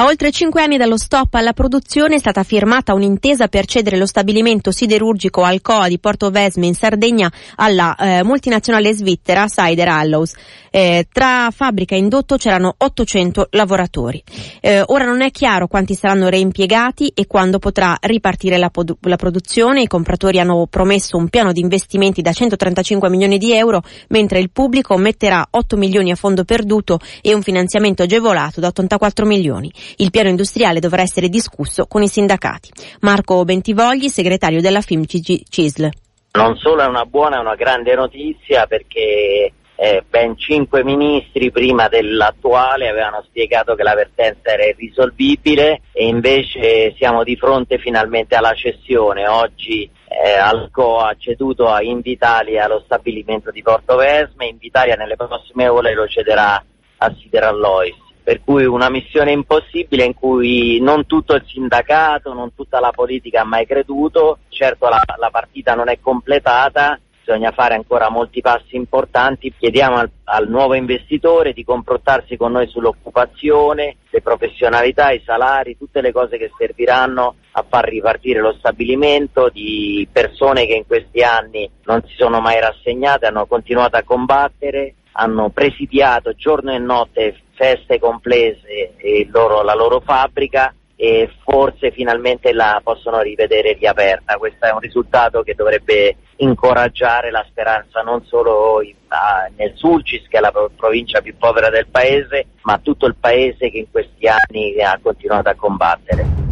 A oltre cinque anni dallo stop alla produzione è stata firmata un'intesa per cedere lo stabilimento siderurgico Alcoa di Porto Vesme in Sardegna alla eh, multinazionale svizzera Sider Allows. Eh, tra fabbrica e indotto c'erano 800 lavoratori. Eh, ora non è chiaro quanti saranno reimpiegati e quando potrà ripartire la, pod- la produzione. I compratori hanno promesso un piano di investimenti da 135 milioni di euro, mentre il pubblico metterà 8 milioni a fondo perduto e un finanziamento agevolato da 84 milioni. Il piano industriale dovrà essere discusso con i sindacati. Marco Bentivogli, segretario della FIMCG CISL. Non solo è una buona, è una grande notizia perché eh, ben cinque ministri prima dell'attuale avevano spiegato che la vertenza era irrisolvibile e invece siamo di fronte finalmente alla cessione. Oggi eh, Alcoa ha ceduto a Invitalia lo stabilimento di Porto Vesme, Invitalia nelle prossime ore lo cederà a Siderallois per cui una missione impossibile in cui non tutto il sindacato, non tutta la politica ha mai creduto, certo la, la partita non è completata, bisogna fare ancora molti passi importanti, chiediamo al, al, nuovo investitore di confrontarsi con noi sull'occupazione, le professionalità, i salari, tutte le cose che serviranno a far ripartire lo stabilimento di persone che in questi anni non si sono mai rassegnate, hanno continuato a combattere, hanno presidiato giorno e notte feste complese loro, la loro fabbrica e forse finalmente la possono rivedere riaperta. Questo è un risultato che dovrebbe incoraggiare la speranza non solo in, a, nel Sulcis, che è la provincia più povera del paese, ma tutto il paese che in questi anni ha continuato a combattere.